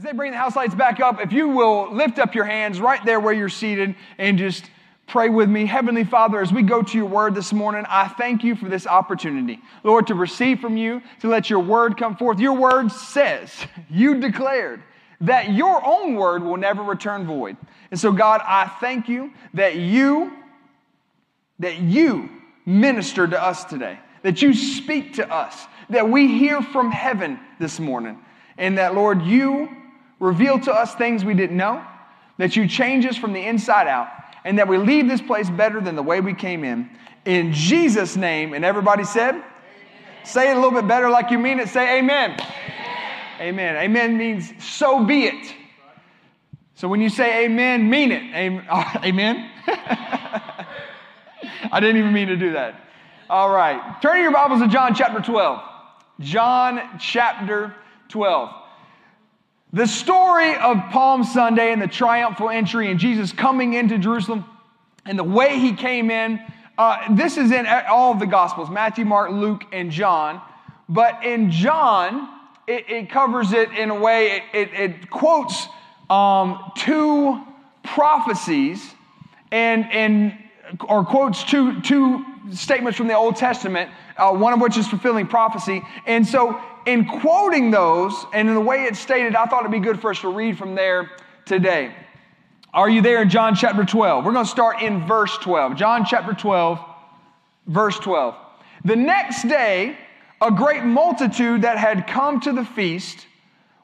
As they bring the house lights back up, if you will lift up your hands right there where you're seated and just pray with me. Heavenly Father, as we go to your word this morning, I thank you for this opportunity, Lord, to receive from you, to let your word come forth. Your word says, you declared that your own word will never return void. And so, God, I thank you that you, that you minister to us today, that you speak to us, that we hear from heaven this morning, and that, Lord, you reveal to us things we didn't know, that you change us from the inside out, and that we leave this place better than the way we came in. In Jesus' name, and everybody said, amen. Say it a little bit better like you mean it. Say amen. Amen. Amen, amen means so be it. So when you say amen, mean it. Amen. I didn't even mean to do that. All right. Turn your Bibles to John chapter 12. John chapter 12. The story of Palm Sunday and the triumphal entry and Jesus coming into Jerusalem and the way he came in, uh, this is in all of the Gospels Matthew, Mark, Luke, and John. But in John, it, it covers it in a way, it, it, it quotes um, two prophecies and, and or quotes two, two statements from the Old Testament, uh, one of which is fulfilling prophecy. And so in quoting those and in the way it's stated, I thought it'd be good for us to read from there today. Are you there in John chapter 12? We're going to start in verse 12. John chapter 12, verse 12. The next day, a great multitude that had come to the feast,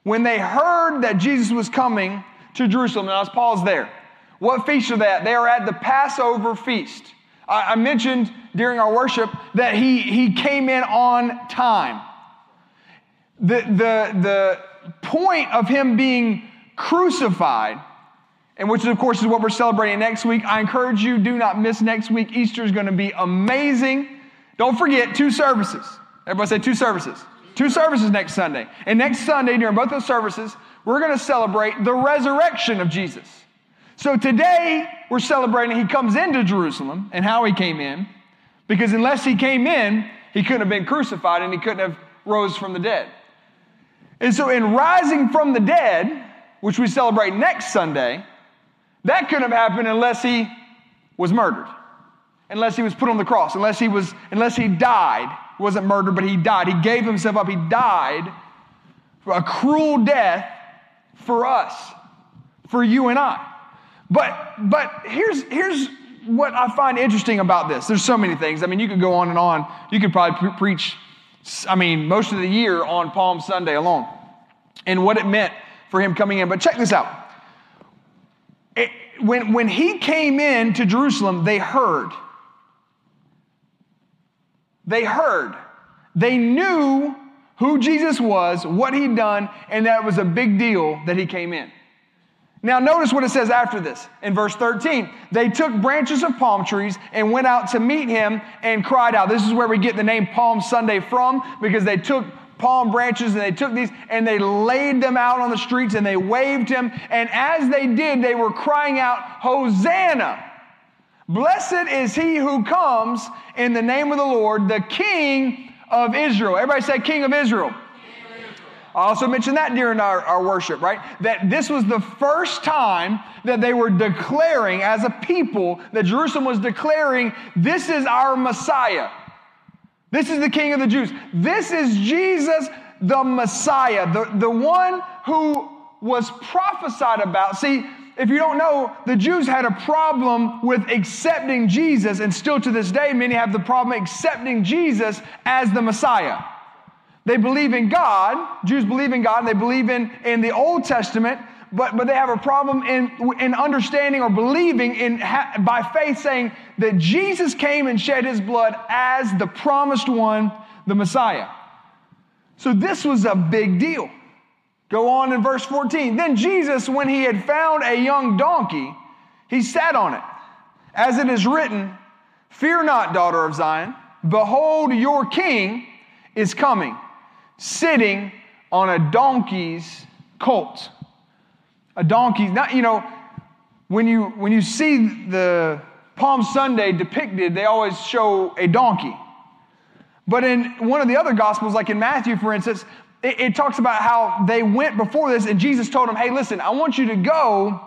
when they heard that Jesus was coming to Jerusalem, now let's pause there. What feast are that? They are at the Passover feast. I mentioned during our worship that he, he came in on time. The, the, the point of him being crucified, and which of course is what we're celebrating next week. I encourage you, do not miss next week. Easter is going to be amazing. Don't forget two services. Everybody say two services. Two services next Sunday. And next Sunday, during both those services, we're going to celebrate the resurrection of Jesus. So today, we're celebrating he comes into Jerusalem and how he came in, because unless he came in, he couldn't have been crucified and he couldn't have rose from the dead. And so, in rising from the dead, which we celebrate next Sunday, that couldn't have happened unless he was murdered, unless he was put on the cross, unless he was, unless he died. He wasn't murdered, but he died. He gave himself up. He died for a cruel death for us, for you and I. But but here's here's what I find interesting about this. There's so many things. I mean, you could go on and on. You could probably pre- preach I mean, most of the year on Palm Sunday alone and what it meant for him coming in. But check this out. It, when, when he came in to Jerusalem, they heard. They heard. They knew who Jesus was, what he'd done, and that it was a big deal that he came in. Now, notice what it says after this in verse 13. They took branches of palm trees and went out to meet him and cried out. This is where we get the name Palm Sunday from because they took palm branches and they took these and they laid them out on the streets and they waved him. And as they did, they were crying out, Hosanna! Blessed is he who comes in the name of the Lord, the King of Israel. Everybody say, King of Israel. I also mentioned that during our, our worship, right? That this was the first time that they were declaring as a people, that Jerusalem was declaring, this is our Messiah. This is the King of the Jews. This is Jesus, the Messiah, the, the one who was prophesied about. See, if you don't know, the Jews had a problem with accepting Jesus, and still to this day, many have the problem accepting Jesus as the Messiah. They believe in God. Jews believe in God and they believe in, in the Old Testament, but, but they have a problem in, in understanding or believing in, by faith saying that Jesus came and shed his blood as the promised one, the Messiah. So this was a big deal. Go on in verse 14. Then Jesus, when he had found a young donkey, he sat on it. As it is written, Fear not, daughter of Zion. Behold, your king is coming sitting on a donkey's colt. A donkey, not, you know, when you, when you see the Palm Sunday depicted, they always show a donkey. But in one of the other Gospels, like in Matthew, for instance, it, it talks about how they went before this, and Jesus told them, Hey, listen, I want you to go.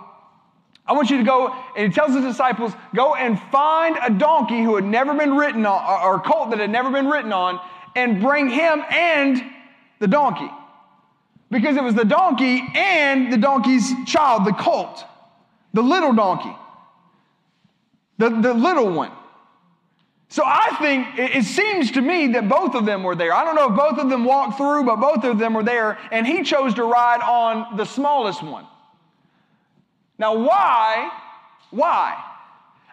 I want you to go, and he tells his disciples, go and find a donkey who had never been ridden on, or a colt that had never been ridden on, and bring him and the donkey. Because it was the donkey and the donkey's child, the colt, the little donkey, the, the little one. So I think it seems to me that both of them were there. I don't know if both of them walked through, but both of them were there, and he chose to ride on the smallest one. Now, why? Why?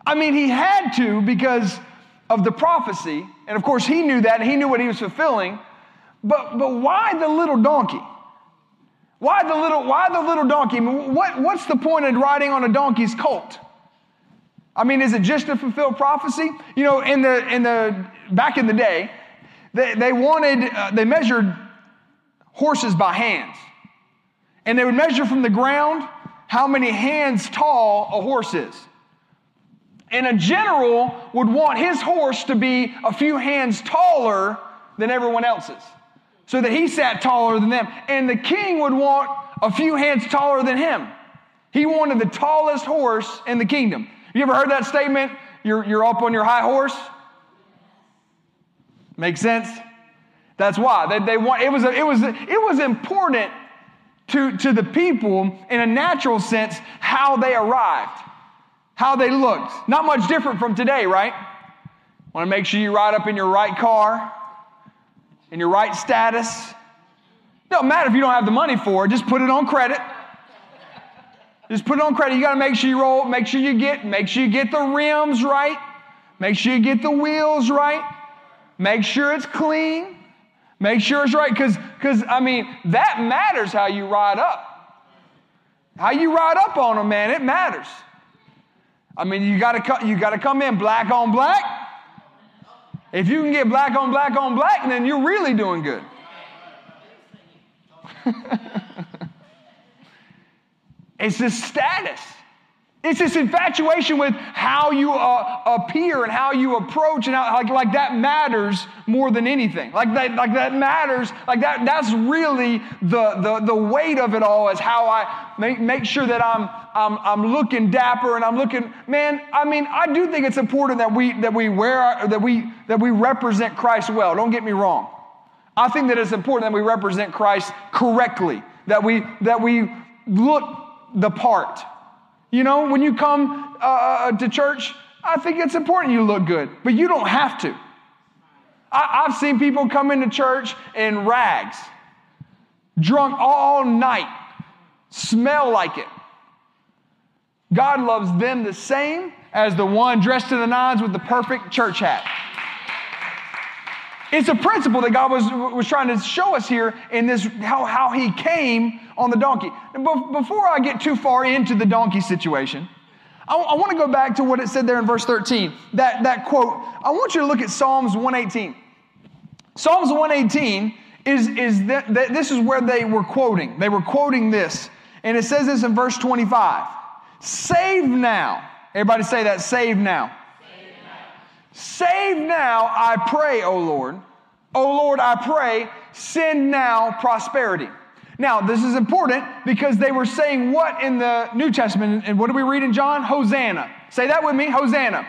I mean, he had to because of the prophecy, and of course, he knew that, and he knew what he was fulfilling. But, but why the little donkey? Why the little, why the little donkey? what, what's the point of riding on a donkey's colt? I mean, is it just to fulfill prophecy? You know, in the, in the, back in the day, they, they wanted, uh, they measured horses by hands. And they would measure from the ground how many hands tall a horse is. And a general would want his horse to be a few hands taller than everyone else's so that he sat taller than them. And the king would want a few hands taller than him. He wanted the tallest horse in the kingdom. You ever heard that statement? You're, you're up on your high horse? Make sense? That's why. They, they want, it, was, it, was, it was important to, to the people in a natural sense how they arrived, how they looked. Not much different from today, right? Want to make sure you ride up in your right car, your right status. Don't matter if you don't have the money for it, just put it on credit. Just put it on credit. You got to make sure you roll, make sure you get, make sure you get the rims right. Make sure you get the wheels right. Make sure it's clean. Make sure it's right. Because, because I mean, that matters how you ride up. How you ride up on them, man, it matters. I mean, you got to you got to come in black on black. If you can get black on black on black, then you're really doing good. It's this status. It's this infatuation with how you uh, appear and how you approach, and how, like, like that matters more than anything. Like that, like that matters. Like that, that's really the, the, the weight of it all. Is how I make, make sure that I'm, I'm, I'm looking dapper and I'm looking. Man, I mean, I do think it's important that we that we wear that we that we represent Christ well. Don't get me wrong. I think that it's important that we represent Christ correctly. That we that we look the part. You know, when you come uh, uh, to church, I think it's important you look good, but you don't have to. I, I've seen people come into church in rags, drunk all night, smell like it. God loves them the same as the one dressed to the nines with the perfect church hat. It's a principle that God was, was trying to show us here in this, how, how he came on the donkey. Before I get too far into the donkey situation, I, I want to go back to what it said there in verse 13. That, that quote, I want you to look at Psalms 118. Psalms 118 is, is that, that this is where they were quoting. They were quoting this. And it says this in verse 25 Save now. Everybody say that, save now. Save now, I pray, O Lord. O Lord, I pray, send now prosperity. Now, this is important because they were saying what in the New Testament? And what do we read in John? Hosanna. Say that with me Hosanna.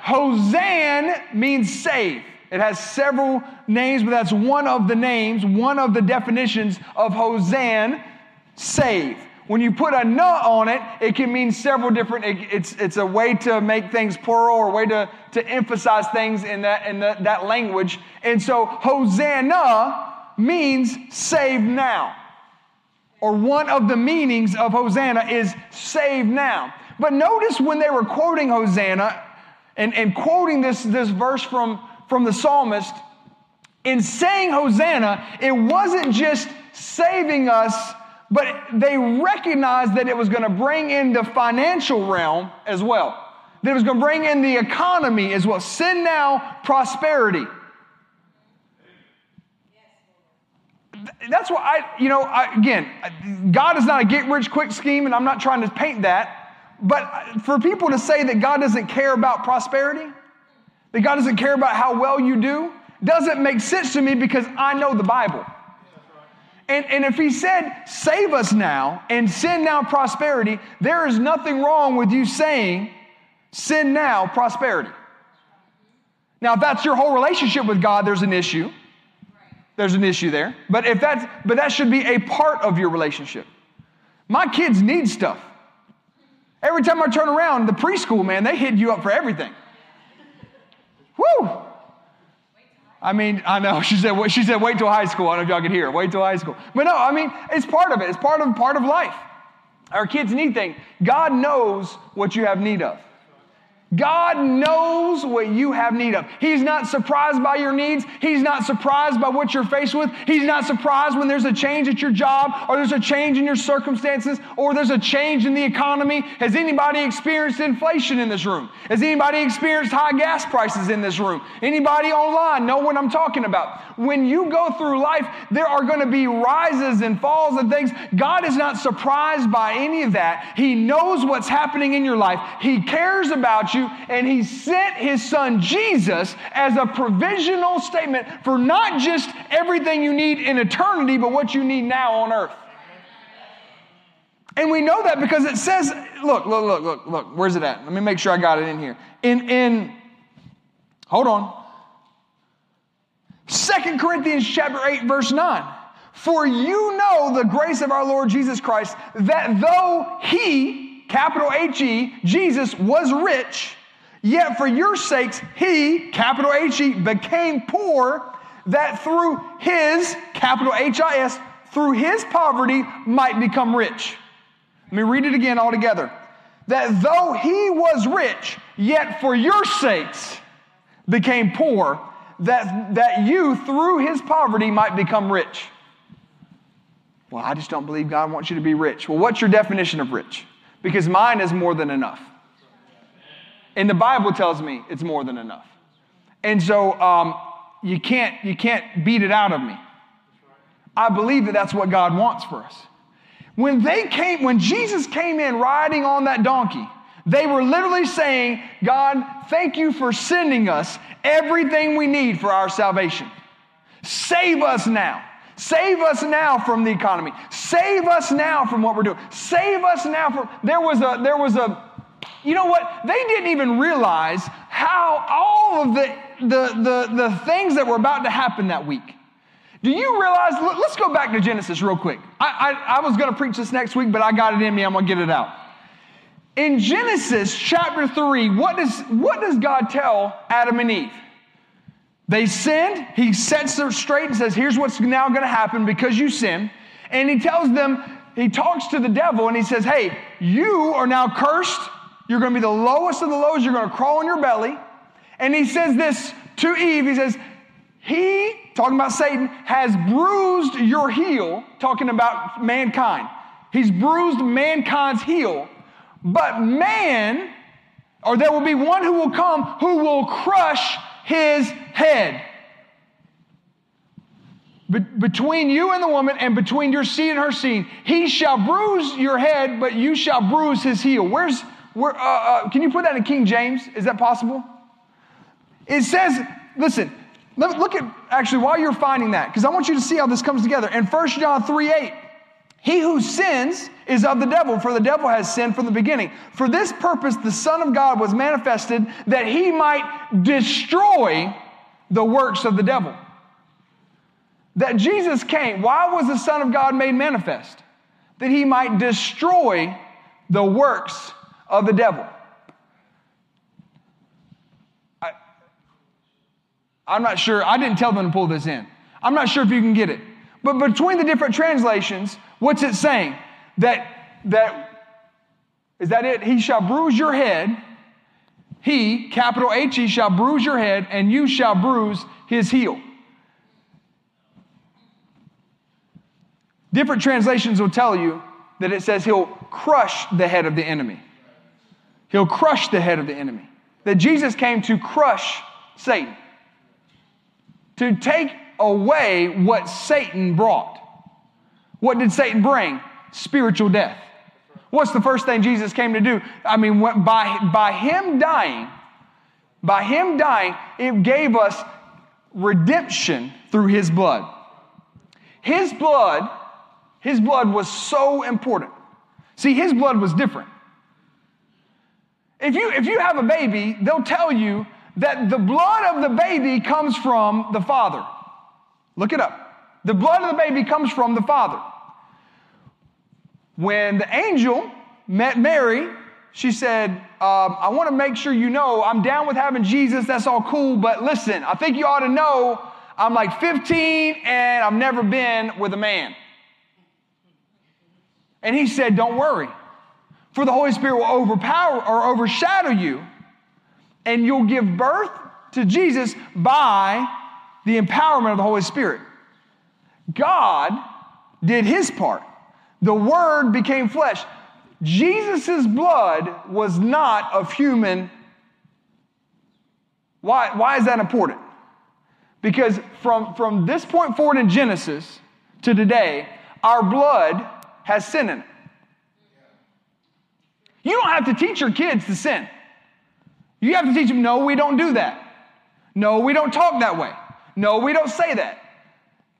Hosanna means save. It has several names, but that's one of the names, one of the definitions of Hosanna, save. When you put a na on it, it can mean several different, it, it's, it's a way to make things plural or a way to, to emphasize things in, that, in the, that language. And so Hosanna means save now. Or one of the meanings of Hosanna is save now. But notice when they were quoting Hosanna and, and quoting this, this verse from, from the psalmist, in saying Hosanna, it wasn't just saving us but they recognized that it was going to bring in the financial realm as well. That it was going to bring in the economy as well. Send now prosperity. That's why I, you know, I, again, God is not a get rich quick scheme, and I'm not trying to paint that. But for people to say that God doesn't care about prosperity, that God doesn't care about how well you do, doesn't make sense to me because I know the Bible. And, and if he said, save us now and send now prosperity, there is nothing wrong with you saying, send now prosperity. Now, if that's your whole relationship with God, there's an issue. There's an issue there. But if that's but that should be a part of your relationship. My kids need stuff. Every time I turn around, the preschool, man, they hit you up for everything. Woo! I mean, I know she said she said wait till high school. I don't know if y'all can hear. Wait till high school. But no, I mean, it's part of it. It's part of part of life. Our kids need things. God knows what you have need of. God knows what you have need of. He's not surprised by your needs. He's not surprised by what you're faced with. He's not surprised when there's a change at your job or there's a change in your circumstances or there's a change in the economy. Has anybody experienced inflation in this room? Has anybody experienced high gas prices in this room? Anybody online know what I'm talking about? When you go through life, there are going to be rises and falls and things. God is not surprised by any of that. He knows what's happening in your life. He cares about you and he sent his son Jesus as a provisional statement for not just everything you need in eternity, but what you need now on earth. And we know that because it says, look, look, look, look, look, where's it at? Let me make sure I got it in here. In, in, hold on. Second Corinthians chapter 8, verse 9. For you know the grace of our Lord Jesus Christ, that though he, capital H E, Jesus, was rich, Yet for your sakes, he, capital H E, became poor that through his, capital H I S, through his poverty might become rich. Let me read it again all together. That though he was rich, yet for your sakes became poor, that, that you through his poverty might become rich. Well, I just don't believe God wants you to be rich. Well, what's your definition of rich? Because mine is more than enough. And the Bible tells me it's more than enough. And so um, you, can't, you can't beat it out of me. I believe that that's what God wants for us. When they came, when Jesus came in riding on that donkey, they were literally saying, God, thank you for sending us everything we need for our salvation. Save us now. Save us now from the economy. Save us now from what we're doing. Save us now from there was a there was a you know what? They didn't even realize how all of the, the, the, the things that were about to happen that week. Do you realize? Let's go back to Genesis real quick. I, I, I was going to preach this next week, but I got it in me. I'm going to get it out. In Genesis chapter 3, what does, what does God tell Adam and Eve? They sinned. He sets them straight and says, Here's what's now going to happen because you sin. And he tells them, he talks to the devil and he says, Hey, you are now cursed you're going to be the lowest of the lows. You're going to crawl on your belly. And he says this to Eve. He says, He, talking about Satan, has bruised your heel, talking about mankind. He's bruised mankind's heel. But man, or there will be one who will come who will crush his head. Be- between you and the woman, and between your seed and her seed, he shall bruise your head, but you shall bruise his heel. Where's uh, uh, can you put that in King James? Is that possible? It says, listen, look at actually while you're finding that, because I want you to see how this comes together. In 1 John 3 8, he who sins is of the devil, for the devil has sinned from the beginning. For this purpose, the Son of God was manifested that he might destroy the works of the devil. That Jesus came. Why was the Son of God made manifest? That he might destroy the works of the devil. I, I'm not sure. I didn't tell them to pull this in. I'm not sure if you can get it. But between the different translations, what's it saying? That, that, is that it? He shall bruise your head. He, capital H E, shall bruise your head, and you shall bruise his heel. Different translations will tell you that it says he'll crush the head of the enemy. He'll crush the head of the enemy. That Jesus came to crush Satan, to take away what Satan brought. What did Satan bring? Spiritual death. What's the first thing Jesus came to do? I mean, by, by him dying, by him dying, it gave us redemption through his blood. his blood, his blood was so important. See, his blood was different. If you, if you have a baby, they'll tell you that the blood of the baby comes from the father. Look it up. The blood of the baby comes from the father. When the angel met Mary, she said, um, I want to make sure you know I'm down with having Jesus. That's all cool. But listen, I think you ought to know I'm like 15 and I've never been with a man. And he said, Don't worry, for the Holy Spirit will overpower or overshadow you, and you'll give birth to Jesus by the empowerment of the Holy Spirit. God did his part. The Word became flesh. Jesus' blood was not of human. Why, why is that important? Because from, from this point forward in Genesis to today, our blood has sin in it. You don't have to teach your kids to sin. You have to teach them, no, we don't do that. No, we don't talk that way. No, we don't say that.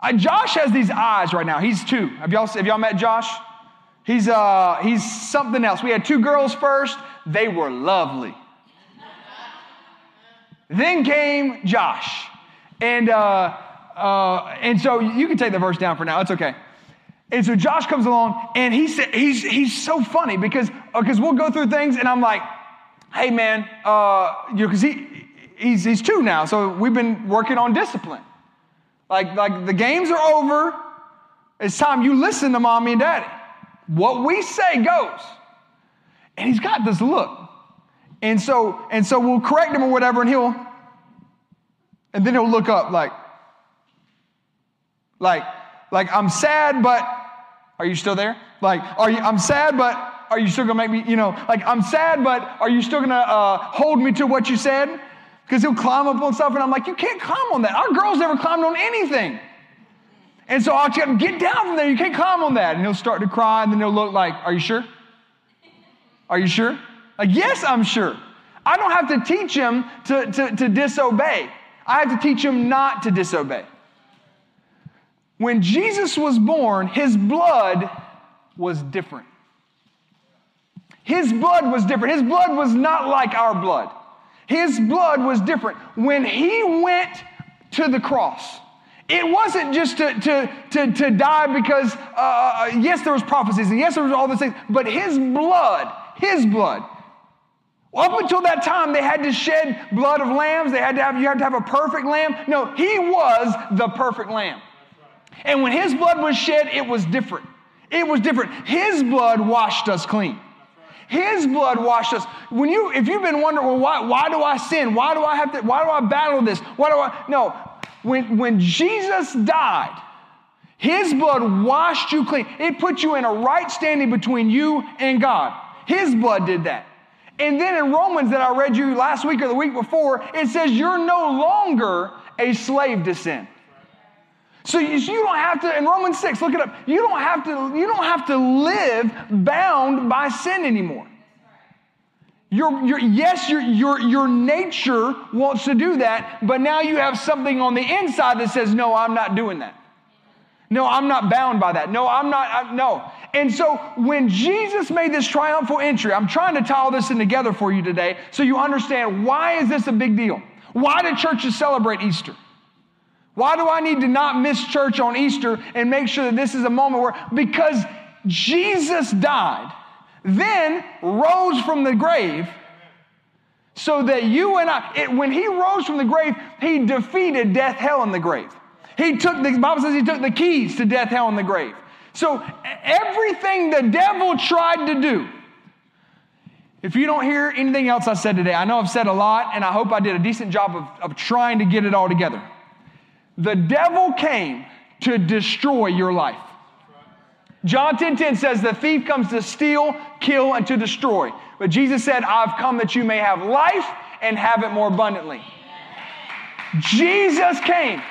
Uh, Josh has these eyes right now. He's two. Have y'all, have y'all met Josh? He's, uh, he's something else. We had two girls first, they were lovely. then came Josh. And, uh, uh, and so you can take the verse down for now, it's okay. And so Josh comes along and he said, he's, he's so funny because because uh, we'll go through things and I'm like, hey man, uh, you know, because he, he's, he's two now, so we've been working on discipline. Like, like the games are over. It's time you listen to mommy and daddy. What we say goes. And he's got this look. And so, and so we'll correct him or whatever, and he'll, and then he'll look up like, like, like I'm sad, but are you still there? Like, are you, I'm sad, but are you still gonna make me, you know, like I'm sad, but are you still gonna uh, hold me to what you said? Because he'll climb up on stuff, and I'm like, you can't climb on that. Our girls never climbed on anything. And so I'll tell him, get down from there. You can't climb on that. And he'll start to cry, and then he'll look like, Are you sure? Are you sure? Like, yes, I'm sure. I don't have to teach him to, to, to disobey. I have to teach him not to disobey. When Jesus was born, his blood was different. His blood was different. His blood was not like our blood. His blood was different. When he went to the cross, it wasn't just to, to, to, to die because, uh, uh, yes, there was prophecies, and yes, there was all these things, but his blood, his blood, up until that time, they had to shed blood of lambs. They had to have, you had to have a perfect lamb. No, he was the perfect lamb. And when his blood was shed, it was different. It was different. His blood washed us clean. His blood washed us. When you, if you've been wondering, well, why, why do I sin? Why do I have to, why do I battle this? Why do I, no. When, when Jesus died, his blood washed you clean. It put you in a right standing between you and God. His blood did that. And then in Romans that I read you last week or the week before, it says you're no longer a slave to sin. So you, you, don't have to, in Romans 6, look it up, you don't have to, you don't have to live bound by sin anymore. Your, your, yes, your, your, your nature wants to do that, but now you have something on the inside that says, no, I'm not doing that. No, I'm not bound by that. No, I'm not, I, no. And so when Jesus made this triumphal entry, I'm trying to tie all this in together for you today so you understand why is this a big deal? Why do churches celebrate Easter? Why do I need to not miss church on Easter and make sure that this is a moment where, because Jesus died, then rose from the grave, so that you and I, it, when he rose from the grave, he defeated death, hell, and the grave. He took, the Bible says he took the keys to death, hell, and the grave. So everything the devil tried to do, if you don't hear anything else I said today, I know I've said a lot, and I hope I did a decent job of, of trying to get it all together. The devil came to destroy your life. John 10 10 says, The thief comes to steal, kill, and to destroy. But Jesus said, I've come that you may have life and have it more abundantly. Jesus came.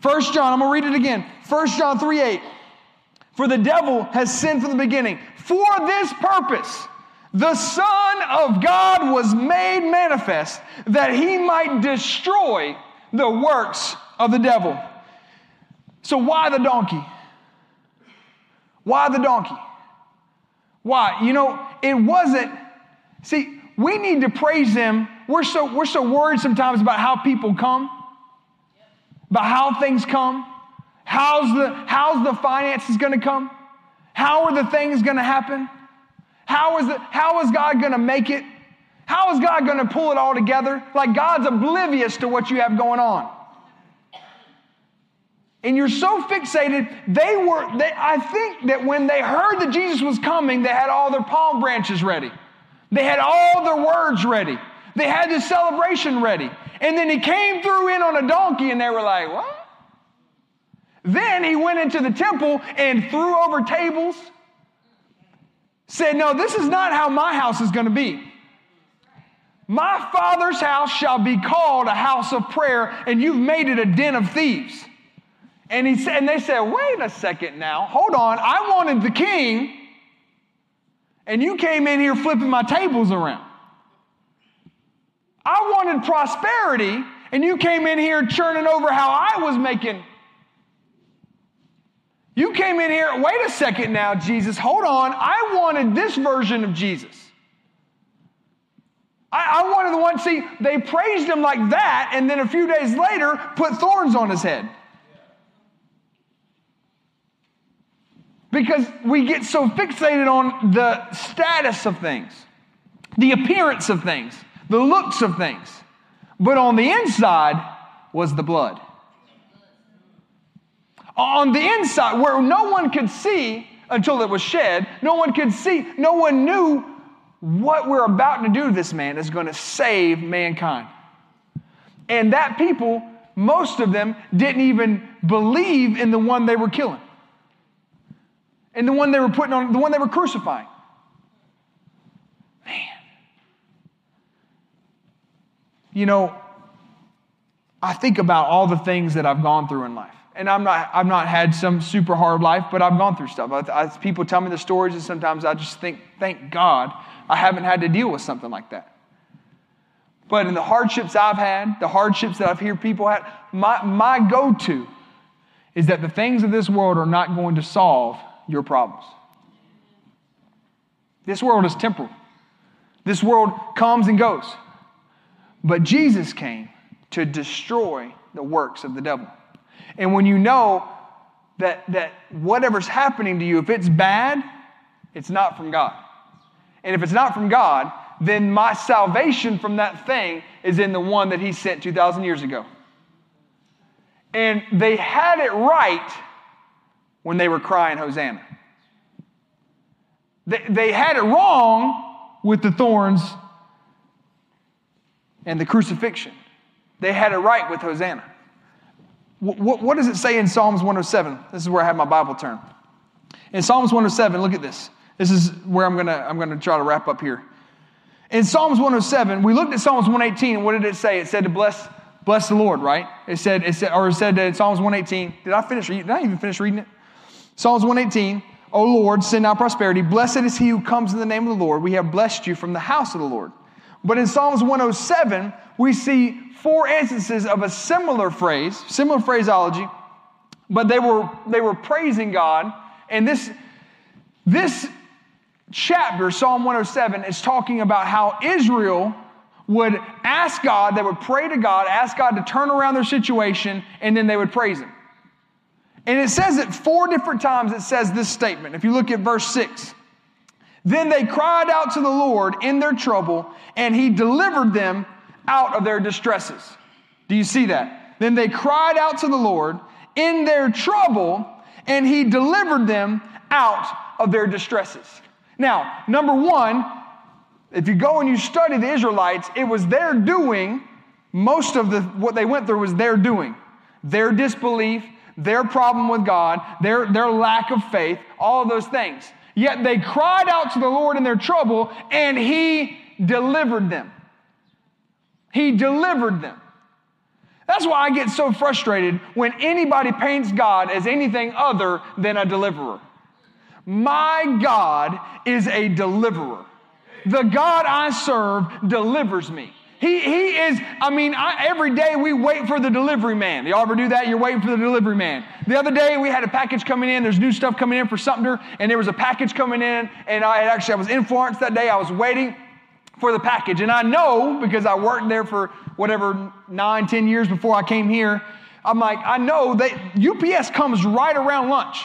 First John, I'm gonna read it again. First John 3 8. For the devil has sinned from the beginning. For this purpose, the Son of God was made manifest that he might destroy the works of the devil. So, why the donkey? Why the donkey? Why? You know, it wasn't, see, we need to praise him. We're so, we're so worried sometimes about how people come, about how things come. How's the, how's the finances going to come? How are the things going to happen? How is, it, how is God going to make it? How is God going to pull it all together? Like God's oblivious to what you have going on. And you're so fixated, they were, they, I think that when they heard that Jesus was coming, they had all their palm branches ready. They had all their words ready. They had the celebration ready. And then he came through in on a donkey, and they were like, What? Then he went into the temple and threw over tables, said, No, this is not how my house is going to be. My father's house shall be called a house of prayer, and you've made it a den of thieves. And, he said, and they said, Wait a second now, hold on. I wanted the king, and you came in here flipping my tables around. I wanted prosperity, and you came in here churning over how I was making. You came in here, wait a second now, Jesus, hold on. I wanted this version of Jesus. I, I wanted the one, see, they praised him like that, and then a few days later put thorns on his head. Because we get so fixated on the status of things, the appearance of things, the looks of things. But on the inside was the blood. On the inside, where no one could see until it was shed, no one could see, no one knew what we're about to do to this man is going to save mankind. And that people, most of them, didn't even believe in the one they were killing and the one they were putting on, the one they were crucifying. Man. You know, I think about all the things that I've gone through in life. And I'm not, I've not had some super hard life, but I've gone through stuff. I, I, people tell me the stories, and sometimes I just think, thank God I haven't had to deal with something like that. But in the hardships I've had, the hardships that I've heard people had, my, my go to is that the things of this world are not going to solve your problems. This world is temporal. This world comes and goes. But Jesus came to destroy the works of the devil. And when you know that, that whatever's happening to you, if it's bad, it's not from God. And if it's not from God, then my salvation from that thing is in the one that He sent 2,000 years ago. And they had it right when they were crying Hosanna. They, they had it wrong with the thorns and the crucifixion. They had it right with Hosanna. What, what, does it say in Psalms 107? This is where I have my Bible turned. In Psalms 107, look at this. This is where I'm gonna, I'm gonna try to wrap up here. In Psalms 107, we looked at Psalms 118, what did it say? It said to bless, bless the Lord, right? It said, it said, or it said in Psalms 118, did I finish Did I even finish reading it? Psalms 118, O Lord, send out prosperity. Blessed is he who comes in the name of the Lord. We have blessed you from the house of the Lord. But in Psalms 107, we see four instances of a similar phrase, similar phraseology, but they were, they were praising God. And this, this chapter, Psalm 107, is talking about how Israel would ask God, they would pray to God, ask God to turn around their situation, and then they would praise Him. And it says it four different times, it says this statement. If you look at verse 6, then they cried out to the Lord in their trouble, and He delivered them out of their distresses. Do you see that? Then they cried out to the Lord in their trouble, and He delivered them out of their distresses. Now, number one, if you go and you study the Israelites, it was their doing, most of the, what they went through was their doing. Their disbelief, their problem with God, their, their lack of faith, all of those things. Yet they cried out to the Lord in their trouble, and He delivered them. He delivered them. That's why I get so frustrated when anybody paints God as anything other than a deliverer. My God is a deliverer. The God I serve delivers me. He, he is, I mean, I, every day we wait for the delivery man. Y'all ever do that? You're waiting for the delivery man. The other day we had a package coming in. There's new stuff coming in for Sumter, and there was a package coming in. And I actually, I was in Florence that day. I was waiting for the package. And I know because I worked there for whatever nine, ten years before I came here. I'm like, I know that UPS comes right around lunch.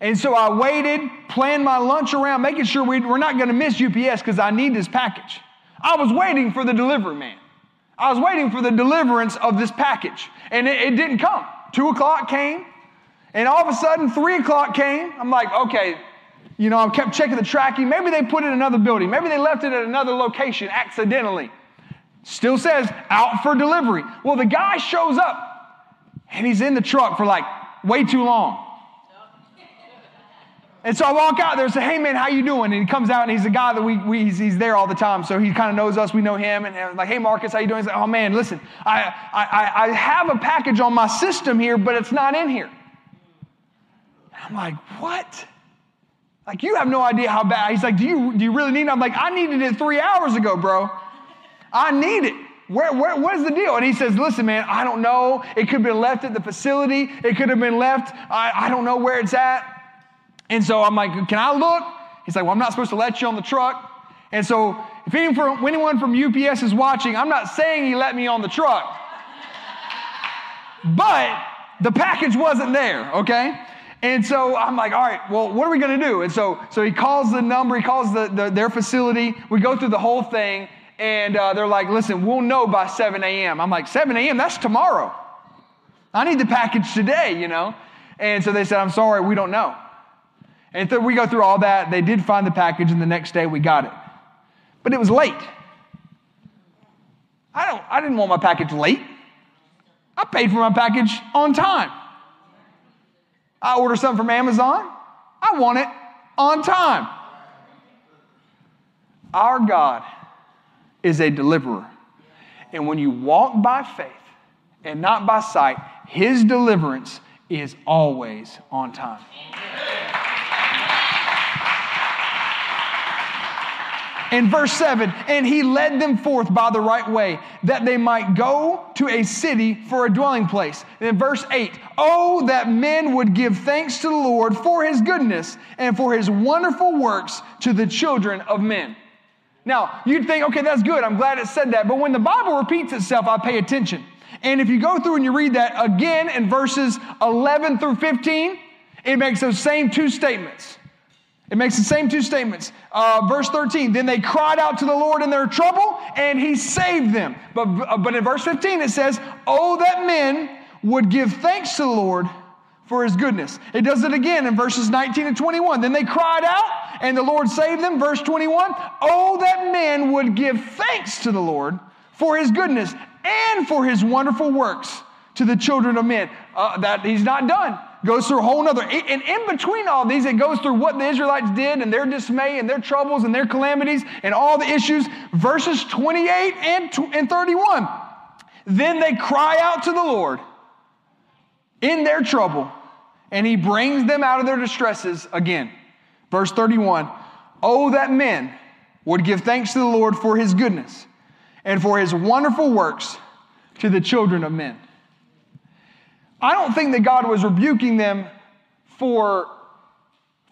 And so I waited, planned my lunch around, making sure we, we're not going to miss UPS because I need this package. I was waiting for the delivery man. I was waiting for the deliverance of this package, and it, it didn't come. Two o'clock came, and all of a sudden, three o'clock came. I'm like, okay, you know, I kept checking the tracking. Maybe they put it in another building. Maybe they left it at another location accidentally. Still says out for delivery. Well, the guy shows up, and he's in the truck for like way too long. And so I walk out there and say, hey man, how you doing? And he comes out and he's a guy that we, we he's, he's, there all the time. So he kind of knows us, we know him. And I'm like, hey Marcus, how you doing? He's like, oh man, listen, I, I, I have a package on my system here, but it's not in here. I'm like, what? Like, you have no idea how bad. He's like, do you, do you really need it? I'm like, I needed it three hours ago, bro. I need it. Where, where, what is the deal? And he says, listen, man, I don't know. It could have been left at the facility. It could have been left. I, I don't know where it's at. And so I'm like, can I look? He's like, well, I'm not supposed to let you on the truck. And so if anyone from UPS is watching, I'm not saying he let me on the truck. but the package wasn't there, okay? And so I'm like, all right, well, what are we to do? And so, so he calls the number, he calls the, the, their facility. We go through the whole thing, and uh, they're like, listen, we'll know by 7 a.m. I'm like, 7 a.m., that's tomorrow. I need the package today, you know? And so they said, I'm sorry, we don't know. And so we go through all that. They did find the package, and the next day we got it. But it was late. I, don't, I didn't want my package late. I paid for my package on time. I order something from Amazon. I want it on time. Our God is a deliverer. And when you walk by faith and not by sight, his deliverance is always on time. In verse 7, and he led them forth by the right way, that they might go to a city for a dwelling place. And in verse 8, oh, that men would give thanks to the Lord for his goodness and for his wonderful works to the children of men. Now, you'd think, okay, that's good. I'm glad it said that. But when the Bible repeats itself, I pay attention. And if you go through and you read that again in verses 11 through 15, it makes those same two statements. It makes the same two statements. Uh, verse 13, then they cried out to the Lord in their trouble, and he saved them. But, uh, but in verse 15, it says, Oh, that men would give thanks to the Lord for his goodness. It does it again in verses 19 and 21. Then they cried out, and the Lord saved them. Verse 21, Oh, that men would give thanks to the Lord for his goodness and for his wonderful works to the children of men. Uh, that he's not done goes through a whole nother. And in between all these, it goes through what the Israelites did and their dismay and their troubles and their calamities and all the issues. Verses 28 and, and 31. Then they cry out to the Lord in their trouble, and he brings them out of their distresses again. Verse 31 Oh, that men would give thanks to the Lord for his goodness and for his wonderful works to the children of men. I don't think that God was rebuking them for,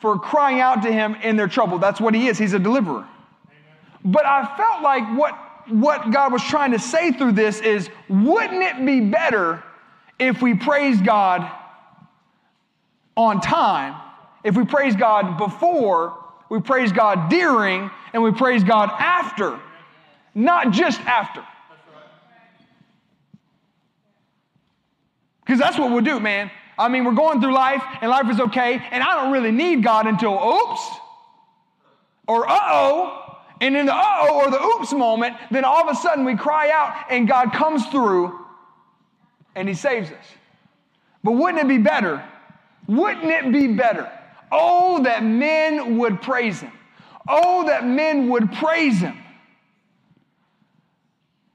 for crying out to him in their trouble. That's what he is. He's a deliverer. But I felt like what, what God was trying to say through this is wouldn't it be better if we praised God on time, if we praise God before, we praise God during, and we praise God after, not just after? Because that's what we'll do, man. I mean, we're going through life and life is okay, and I don't really need God until oops or uh oh. And in the uh oh or the oops moment, then all of a sudden we cry out and God comes through and He saves us. But wouldn't it be better? Wouldn't it be better? Oh, that men would praise Him. Oh, that men would praise Him.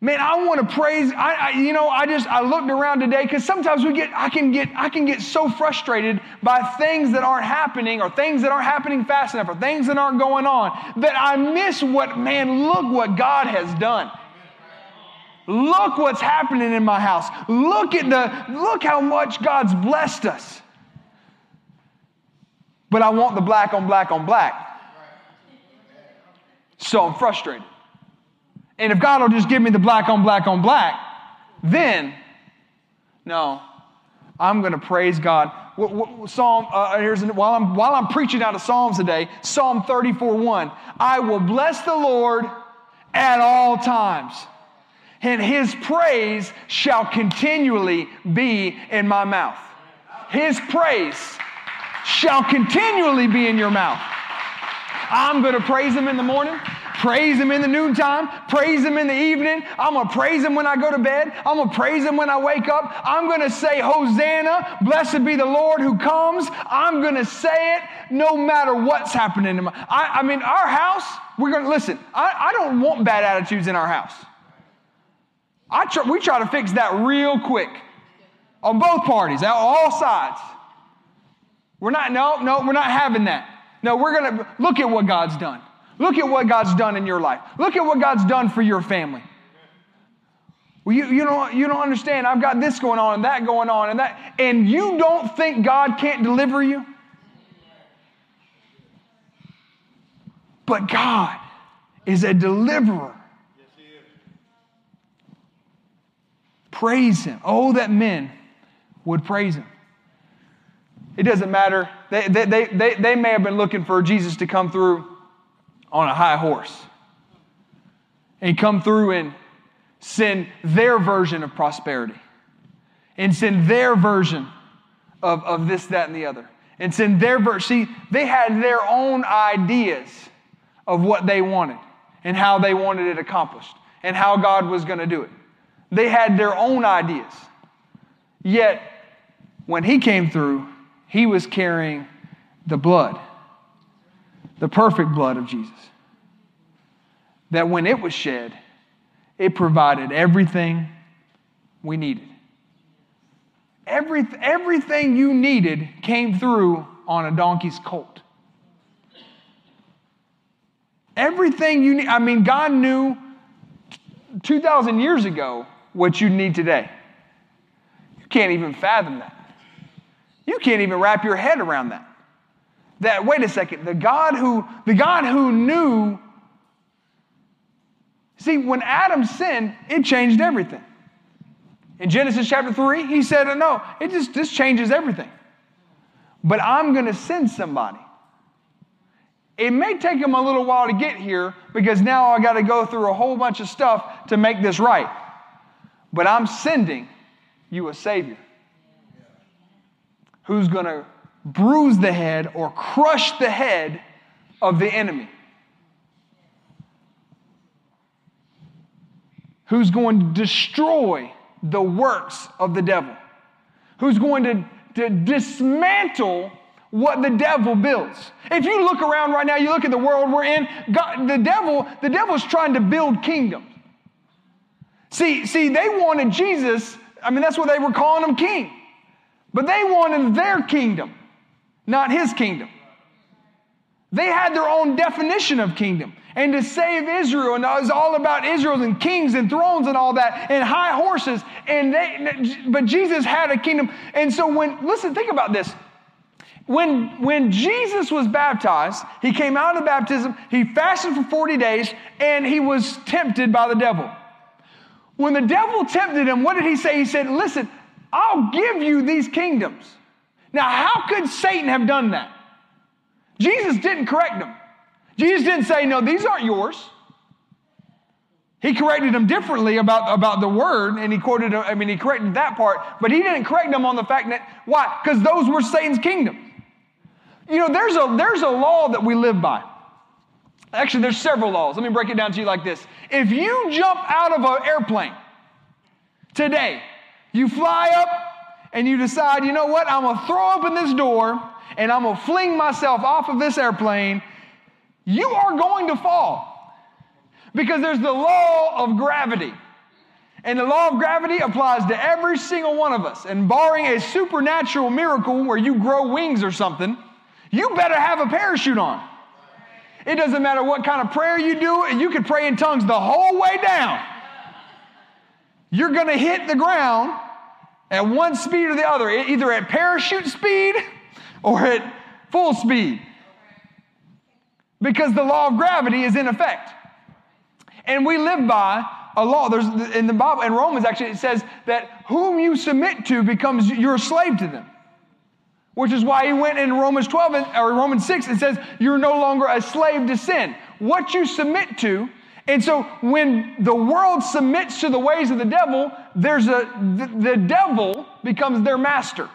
Man, I want to praise. I, I, you know, I just I looked around today because sometimes we get I can get I can get so frustrated by things that aren't happening or things that aren't happening fast enough or things that aren't going on that I miss what man look what God has done. Look what's happening in my house. Look at the look how much God's blessed us. But I want the black on black on black. So I'm frustrated. And if God will just give me the black on black on black, then no, I'm going to praise God. Psalm, uh, here's while I'm while I'm preaching out of Psalms today, Psalm 34 1. I will bless the Lord at all times, and his praise shall continually be in my mouth. His praise shall continually be in your mouth. I'm going to praise him in the morning. Praise him in the noontime. Praise him in the evening. I'm going to praise him when I go to bed. I'm going to praise him when I wake up. I'm going to say, Hosanna, blessed be the Lord who comes. I'm going to say it no matter what's happening in my I, I mean, our house, we're going to listen. I, I don't want bad attitudes in our house. I try, we try to fix that real quick on both parties, on all sides. We're not, no, no, we're not having that. No, we're going to look at what God's done. Look at what God's done in your life. Look at what God's done for your family. Well, you, you, don't, you don't understand. I've got this going on and that going on and that. And you don't think God can't deliver you? But God is a deliverer. Praise Him. Oh, that men would praise Him. It doesn't matter. They, they, they, they, they may have been looking for Jesus to come through on a high horse and come through and send their version of prosperity and send their version of, of this, that, and the other. And send their version. See, they had their own ideas of what they wanted and how they wanted it accomplished and how God was going to do it. They had their own ideas. Yet, when He came through, He was carrying the blood the perfect blood of Jesus. That when it was shed, it provided everything we needed. Every, everything you needed came through on a donkey's colt. Everything you need, I mean, God knew 2,000 years ago what you need today. You can't even fathom that. You can't even wrap your head around that that wait a second the god who the god who knew see when adam sinned it changed everything. In genesis chapter 3 he said no it just this changes everything. But i'm going to send somebody. It may take him a little while to get here because now i got to go through a whole bunch of stuff to make this right. But i'm sending you a savior. Who's going to bruise the head or crush the head of the enemy. Who's going to destroy the works of the devil? Who's going to, to dismantle what the devil builds. If you look around right now, you look at the world we're in, God, the devil, the devil's trying to build kingdoms. See, see, they wanted Jesus, I mean, that's what they were calling him king. But they wanted their kingdom not his kingdom. They had their own definition of kingdom. And to save Israel, and it was all about Israel and kings and thrones and all that, and high horses. And they, but Jesus had a kingdom. And so when, listen, think about this. When, when Jesus was baptized, he came out of the baptism, he fasted for 40 days, and he was tempted by the devil. When the devil tempted him, what did he say? He said, Listen, I'll give you these kingdoms. Now, how could Satan have done that? Jesus didn't correct them. Jesus didn't say, No, these aren't yours. He corrected them differently about, about the word, and he quoted, I mean, he corrected that part, but he didn't correct them on the fact that, why? Because those were Satan's kingdom. You know, there's a, there's a law that we live by. Actually, there's several laws. Let me break it down to you like this. If you jump out of an airplane today, you fly up and you decide, you know what, I'm gonna throw open this door and I'm gonna fling myself off of this airplane, you are going to fall. Because there's the law of gravity. And the law of gravity applies to every single one of us. And barring a supernatural miracle where you grow wings or something, you better have a parachute on. It doesn't matter what kind of prayer you do, you could pray in tongues the whole way down. you're to hit the ground at one speed or the other, either at parachute speed or at full speed. Because the law of gravity is in effect. And we live by a law. There's in the Bible, in Romans actually, it says that whom you submit to becomes you're a slave to them. Which is why he went in Romans 12 or Romans 6 and says you're no longer a slave to sin. What you submit to and so when the world submits to the ways of the devil, there's a the, the devil becomes their master.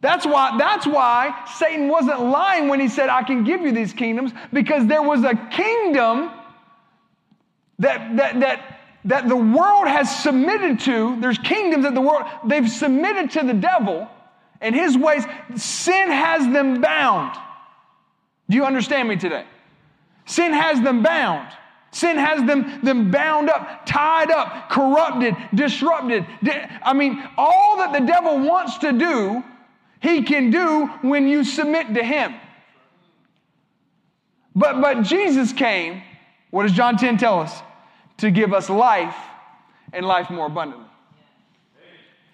That's why, that's why Satan wasn't lying when he said, I can give you these kingdoms, because there was a kingdom that, that, that, that the world has submitted to. There's kingdoms that the world, they've submitted to the devil and his ways. Sin has them bound. Do you understand me today? Sin has them bound. Sin has them, them bound up, tied up, corrupted, disrupted. I mean, all that the devil wants to do, he can do when you submit to him. But, but Jesus came, what does John 10 tell us? To give us life and life more abundantly.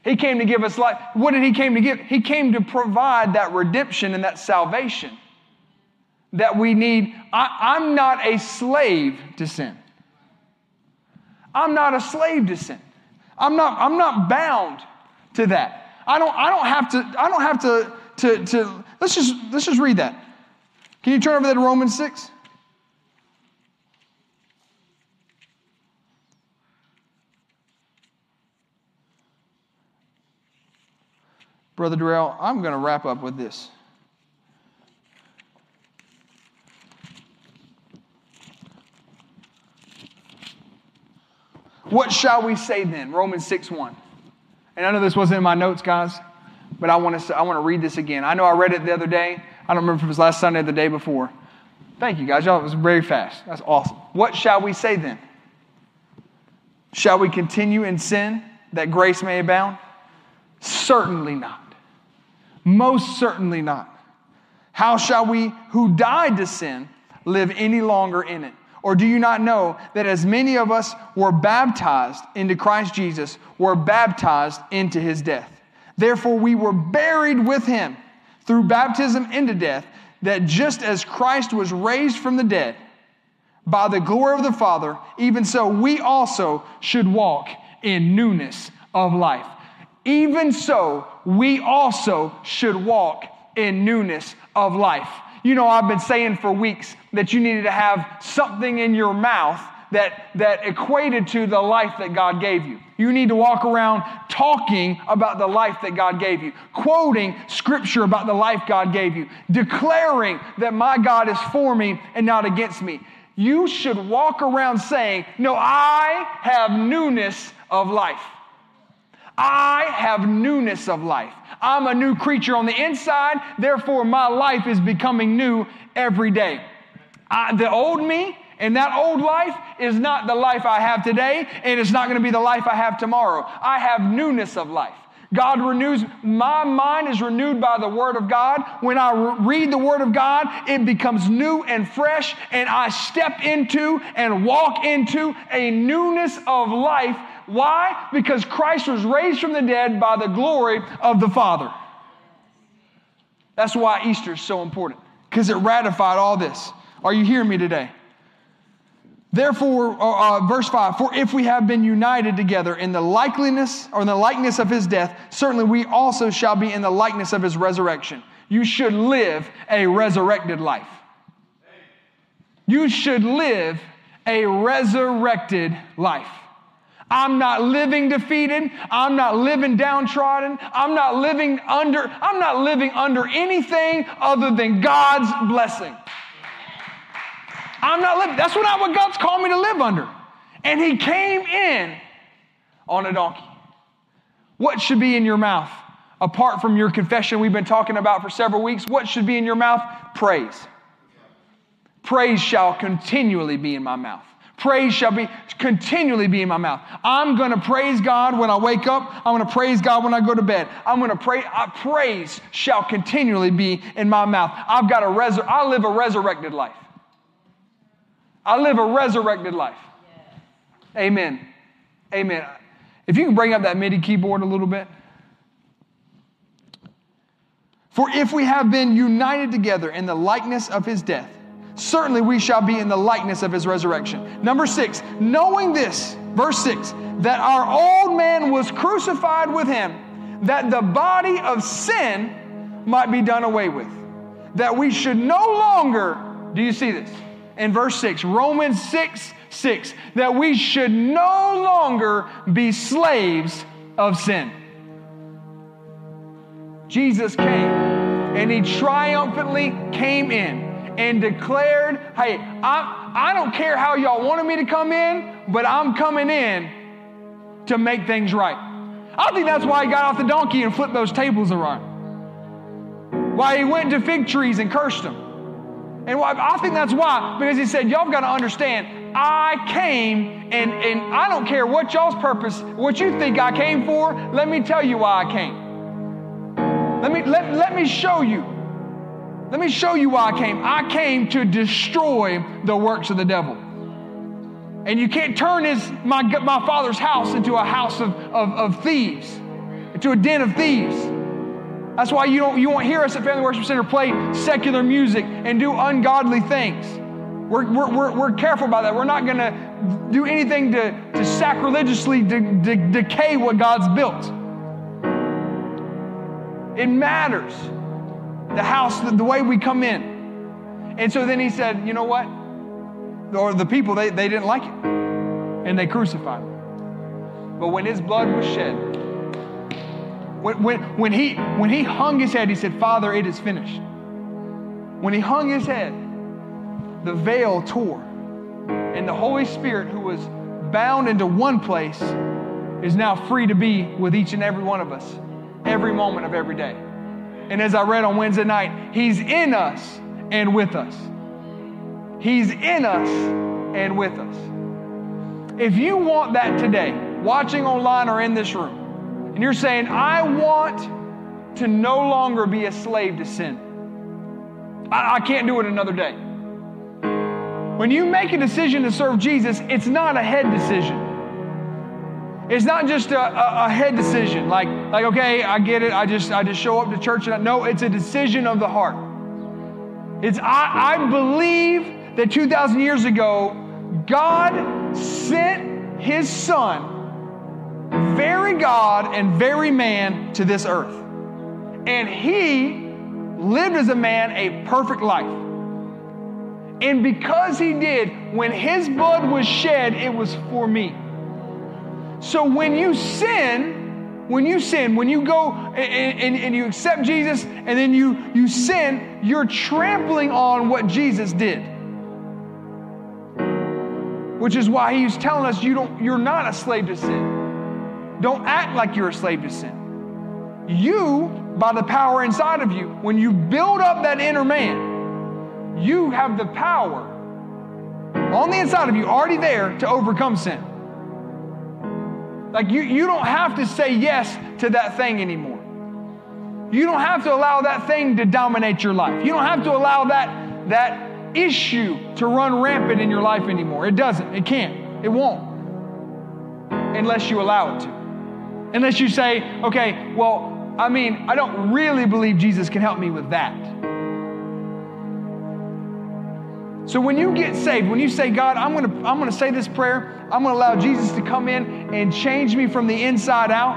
He came to give us life. What did he came to give? He came to provide that redemption and that salvation that we need. I, I'm not a slave to sin. I'm not a slave to sin. I'm not, I'm not bound to that. I don't, I don't have to, I don't have to, to, to let's just let's just read that. Can you turn over there to Romans 6? Brother Darrell, I'm going to wrap up with this. What shall we say then? Romans 6 1. And I know this wasn't in my notes, guys, but I want to, I want to read this again. I know I read it the other day. I don't remember if it was last Sunday or the day before. Thank you, guys. Y'all, it was very fast. That's awesome. What shall we say then? Shall we continue in sin that grace may abound? Certainly not. Most certainly not. How shall we who died to sin live any longer in it? Or do you not know that as many of us were baptized into Christ Jesus, were baptized into his death? Therefore, we were buried with him through baptism into death, that just as Christ was raised from the dead by the glory of the Father, even so we also should walk in newness of life. Even so, we also should walk in newness of life. You know, I've been saying for weeks that you needed to have something in your mouth that, that equated to the life that God gave you. You need to walk around talking about the life that God gave you, quoting scripture about the life God gave you, declaring that my God is for me and not against me. You should walk around saying, No, I have newness of life. I have newness of life. I'm a new creature on the inside, therefore, my life is becoming new every day. I, the old me and that old life is not the life I have today, and it's not going to be the life I have tomorrow. I have newness of life. God renews, my mind is renewed by the Word of God. When I re- read the Word of God, it becomes new and fresh, and I step into and walk into a newness of life why? Because Christ was raised from the dead by the glory of the Father. That's why Easter is so important, because it ratified all this. Are you hearing me today? Therefore, uh, uh, verse 5 For if we have been united together in the likeliness or in the likeness of his death, certainly we also shall be in the likeness of his resurrection. You should live a resurrected life. You should live a resurrected life. I'm not living defeated. I'm not living downtrodden. I'm not living under, I'm not living under anything other than God's blessing. I'm not living, that's not what God's called me to live under. And He came in on a donkey. What should be in your mouth? Apart from your confession we've been talking about for several weeks, what should be in your mouth? Praise. Praise shall continually be in my mouth. Praise shall be continually be in my mouth. I'm going to praise God when I wake up. I'm going to praise God when I go to bed. I'm going to pray. I, praise shall continually be in my mouth. I've got a resur- I live a resurrected life. I live a resurrected life. Amen. Amen. If you can bring up that MIDI keyboard a little bit. For if we have been united together in the likeness of his death, certainly we shall be in the likeness of his resurrection. Number six, knowing this, verse six, that our old man was crucified with him, that the body of sin might be done away with, that we should no longer, do you see this? In verse six, Romans 6 6, that we should no longer be slaves of sin. Jesus came and he triumphantly came in and declared, Hey, I, I don't care how y'all wanted me to come in, but I'm coming in to make things right. I think that's why he got off the donkey and flipped those tables around. Why he went to fig trees and cursed them. And why, I think that's why, because he said, Y'all got to understand, I came and, and I don't care what y'all's purpose, what you think I came for, let me tell you why I came. Let me, let, let me show you. Let me show you why I came. I came to destroy the works of the devil. And you can't turn his, my, my father's house into a house of, of, of thieves, into a den of thieves. That's why you, don't, you won't hear us at Family Worship Center play secular music and do ungodly things. We're, we're, we're, we're careful about that. We're not going to do anything to, to sacrilegiously de- de- decay what God's built. It matters. The house, the, the way we come in. And so then he said, you know what? Or the people, they, they didn't like it. And they crucified him. But when his blood was shed, when, when, when, he, when he hung his head, he said, Father, it is finished. When he hung his head, the veil tore. And the Holy Spirit, who was bound into one place, is now free to be with each and every one of us every moment of every day. And as I read on Wednesday night, He's in us and with us. He's in us and with us. If you want that today, watching online or in this room, and you're saying, I want to no longer be a slave to sin, I, I can't do it another day. When you make a decision to serve Jesus, it's not a head decision. It's not just a, a, a, head decision, like, like, okay, I get it, I just I just show up to church and I, no, it's a decision of the heart. It's I, I believe that 2,000 years ago, God sent his son, very God and very man, to this earth. And he lived as a man a perfect life. And because he did, when his blood was shed, it was for me. So when you sin, when you sin, when you go and, and, and, you accept Jesus and then you, you sin, you're trampling on what Jesus did. Which is why he's telling us you don't, you're not a slave to sin. Don't act like you're a slave to sin. You, by the power inside of you, when you build up that inner man, you have the power on the inside of you, already there, to overcome sin. Like you, you don't have to say yes to that thing anymore. You don't have to allow that thing to dominate your life. You don't have to allow that, that issue to run rampant in your life anymore. It doesn't. It can't. It won't. Unless you allow it to. Unless you say, okay, well, I mean, I don't really believe Jesus can help me with that. So when you get saved, when you say, God, I'm gonna, I'm gonna say this prayer, I'm gonna allow Jesus to come in and change me from the inside out.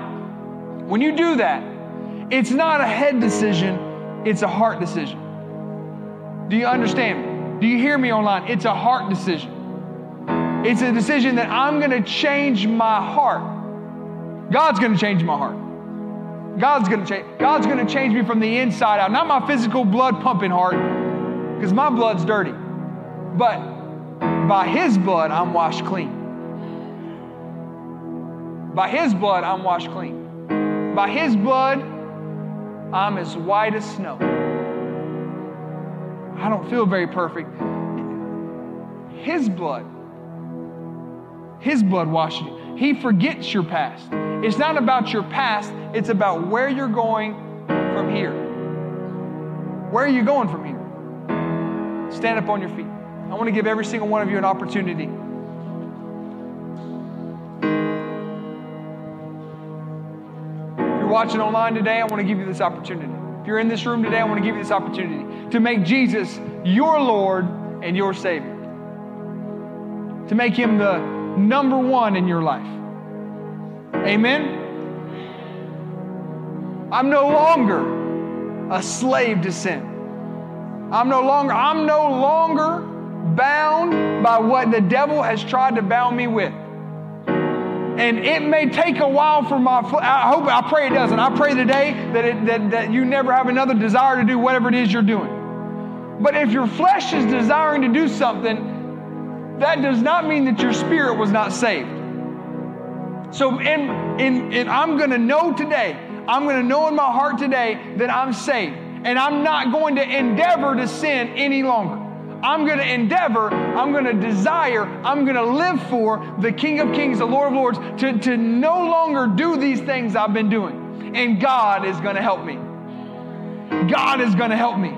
When you do that, it's not a head decision, it's a heart decision. Do you understand? Do you hear me online? It's a heart decision. It's a decision that I'm gonna change my heart. God's gonna change my heart. God's gonna change. God's gonna change me from the inside out, not my physical blood pumping heart, because my blood's dirty. But by His blood, I'm washed clean. By His blood, I'm washed clean. By His blood, I'm as white as snow. I don't feel very perfect. His blood, His blood washes you. He forgets your past. It's not about your past, it's about where you're going from here. Where are you going from here? Stand up on your feet. I want to give every single one of you an opportunity. If you're watching online today, I want to give you this opportunity. If you're in this room today, I want to give you this opportunity to make Jesus your Lord and your Savior. To make him the number one in your life. Amen? I'm no longer a slave to sin. I'm no longer, I'm no longer bound by what the devil has tried to bound me with. And it may take a while for my, I hope, I pray it doesn't. I pray today that, it, that, that you never have another desire to do whatever it is you're doing. But if your flesh is desiring to do something, that does not mean that your spirit was not saved. So, and, and, in I'm going to know today, I'm going to know in my heart today that I'm saved. And I'm not going to endeavor to sin any longer. I'm going to endeavor, I'm going to desire, I'm going to live for the King of Kings, the Lord of Lords, to, to no longer do these things I've been doing. And God is going to help me. God is going to help me.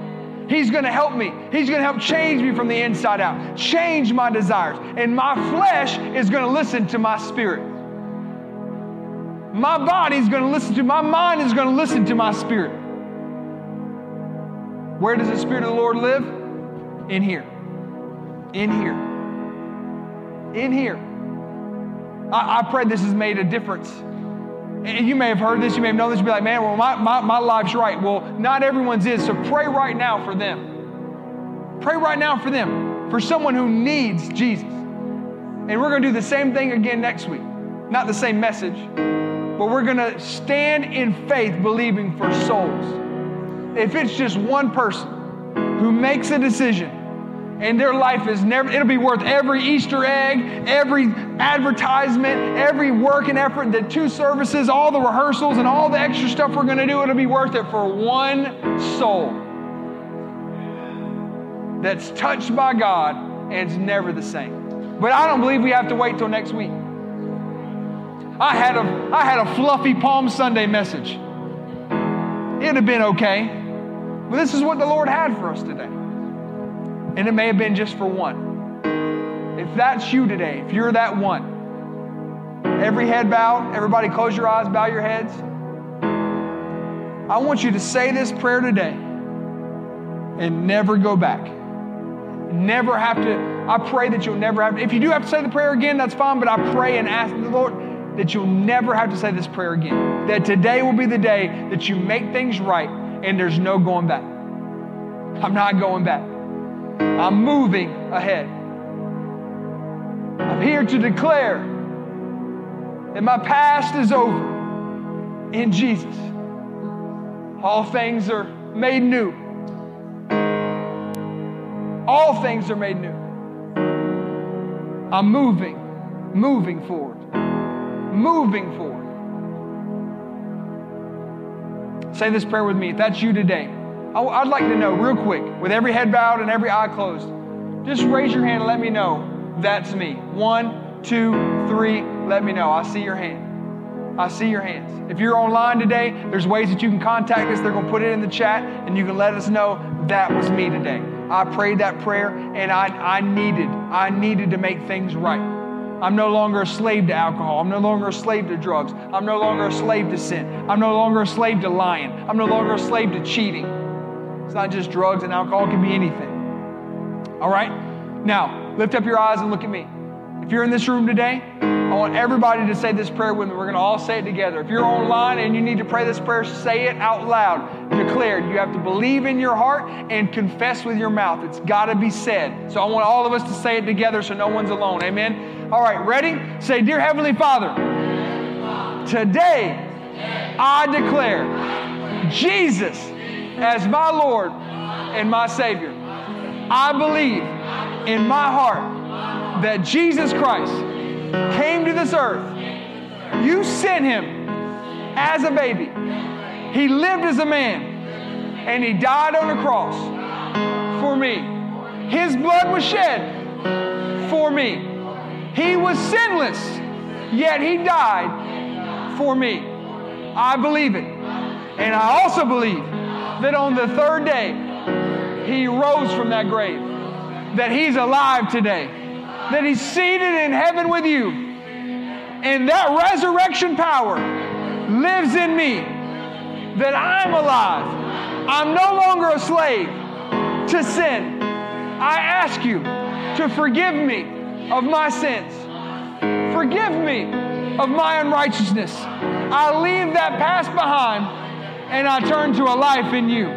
He's going to help me. He's going to help change me from the inside out, change my desires. And my flesh is going to listen to my spirit. My body is going to listen to, my mind is going to listen to my spirit. Where does the Spirit of the Lord live? In here. In here. In here. I, I pray this has made a difference. And you may have heard this, you may have known this, you be like, man, well, my, my, my life's right. Well, not everyone's is, so pray right now for them. Pray right now for them, for someone who needs Jesus. And we're going to do the same thing again next week. Not the same message, but we're going to stand in faith believing for souls. If it's just one person who makes a decision and their life is never, it'll be worth every Easter egg, every advertisement, every work and effort, the two services, all the rehearsals, and all the extra stuff we're going to do, it'll be worth it for one soul that's touched by God and it's never the same. But I don't believe we have to wait till next week. I had a, I had a fluffy Palm Sunday message. It'd have been okay. But this is what the Lord had for us today. And it may have been just for one. If that's you today, if you're that one, every head bow, everybody close your eyes, bow your heads. I want you to say this prayer today and never go back. Never have to, I pray that you'll never have to. If you do have to say the prayer again, that's fine, but I pray and ask the Lord, that you'll never have to say this prayer again. That today will be the day that you make things right and there's no going back. I'm not going back. I'm moving ahead. I'm here to declare that my past is over in Jesus. All things are made new. All things are made new. I'm moving, moving forward moving forward. Say this prayer with me. If that's you today, I'd like to know real quick, with every head bowed and every eye closed, just raise your hand and let me know that's me. One, two, three, let me know. I see your hand. I see your hands. If you're online today, there's ways that you can contact us. They're going to put it in the chat and you can let us know that was me today. I prayed that prayer and I, I needed, I needed to make things right. I'm no longer a slave to alcohol. I'm no longer a slave to drugs. I'm no longer a slave to sin. I'm no longer a slave to lying. I'm no longer a slave to cheating. It's not just drugs and alcohol, it can be anything. All right? Now, lift up your eyes and look at me. If you're in this room today, I want everybody to say this prayer with me. We're going to all say it together. If you're online and you need to pray this prayer, say it out loud. Declare. You have to believe in your heart and confess with your mouth. It's got to be said. So I want all of us to say it together so no one's alone. Amen. All right, ready? Say, Dear Heavenly Father, today I declare Jesus as my Lord and my Savior. I believe in my heart that Jesus Christ came to this earth. You sent him as a baby. He lived as a man and he died on a cross for me. His blood was shed for me. He was sinless, yet he died for me. I believe it. And I also believe that on the third day, he rose from that grave, that he's alive today, that he's seated in heaven with you. And that resurrection power lives in me that I'm alive. I'm no longer a slave to sin. I ask you to forgive me of my sins. Forgive me of my unrighteousness. I leave that past behind and I turn to a life in you.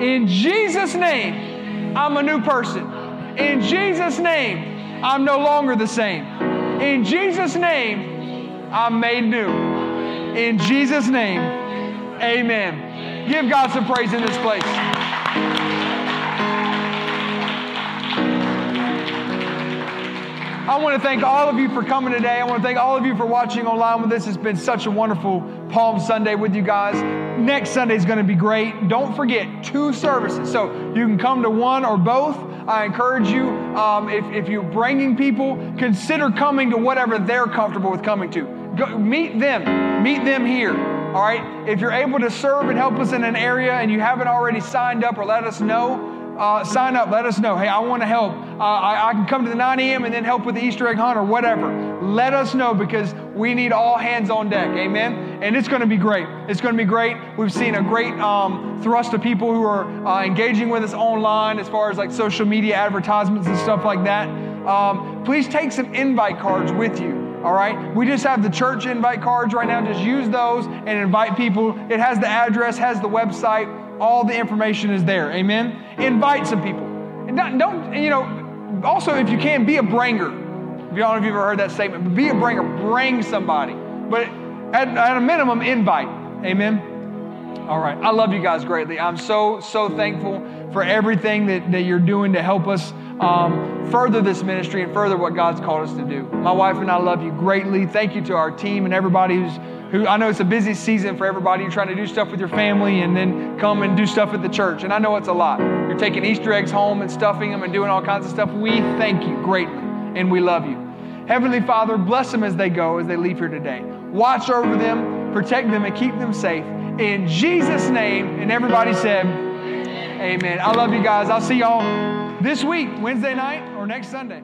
In Jesus' name, I'm a new person. In Jesus' name, I'm no longer the same. In Jesus' name, I'm made new. In Jesus' name, amen. Give God some praise in this place. I want to thank all of you for coming today. I want to thank all of you for watching online with us. It's been such a wonderful Palm Sunday with you guys. Next Sunday is going to be great. Don't forget two services. So you can come to one or both. I encourage you, um, if, if you're bringing people, consider coming to whatever they're comfortable with coming to. Go, meet them. Meet them here. All right? If you're able to serve and help us in an area and you haven't already signed up or let us know, uh, sign up. Let us know. Hey, I want to help. Uh, I, I, can come to the 9 a.m. and then help with the Easter egg hunt or whatever. Let us know because we need all hands on deck. Amen. And it's going to be great. It's going to be great. We've seen a great um, thrust of people who are uh, engaging with us online as far as like social media advertisements and stuff like that. Um, please take some invite cards with you. All right. We just have the church invite cards right now. Just use those and invite people. It has the address, has the website all the information is there. Amen. Invite some people. And don't, don't you know, also if you can, be a bringer. If if you've ever heard that statement, be a bringer. Bring somebody. But at, at a minimum, invite. Amen. All right. I love you guys greatly. I'm so, so thankful for everything that, that you're doing to help us um, further this ministry and further what God's called us to do. My wife and I love you greatly. Thank you to our team and everybody who's who I know it's a busy season for everybody. You're trying to do stuff with your family and then come and do stuff at the church. And I know it's a lot. You're taking Easter eggs home and stuffing them and doing all kinds of stuff. We thank you greatly and we love you. Heavenly Father, bless them as they go, as they leave here today. Watch over them, protect them, and keep them safe. In Jesus' name, and everybody said, Amen. I love you guys. I'll see y'all this week, Wednesday night or next Sunday.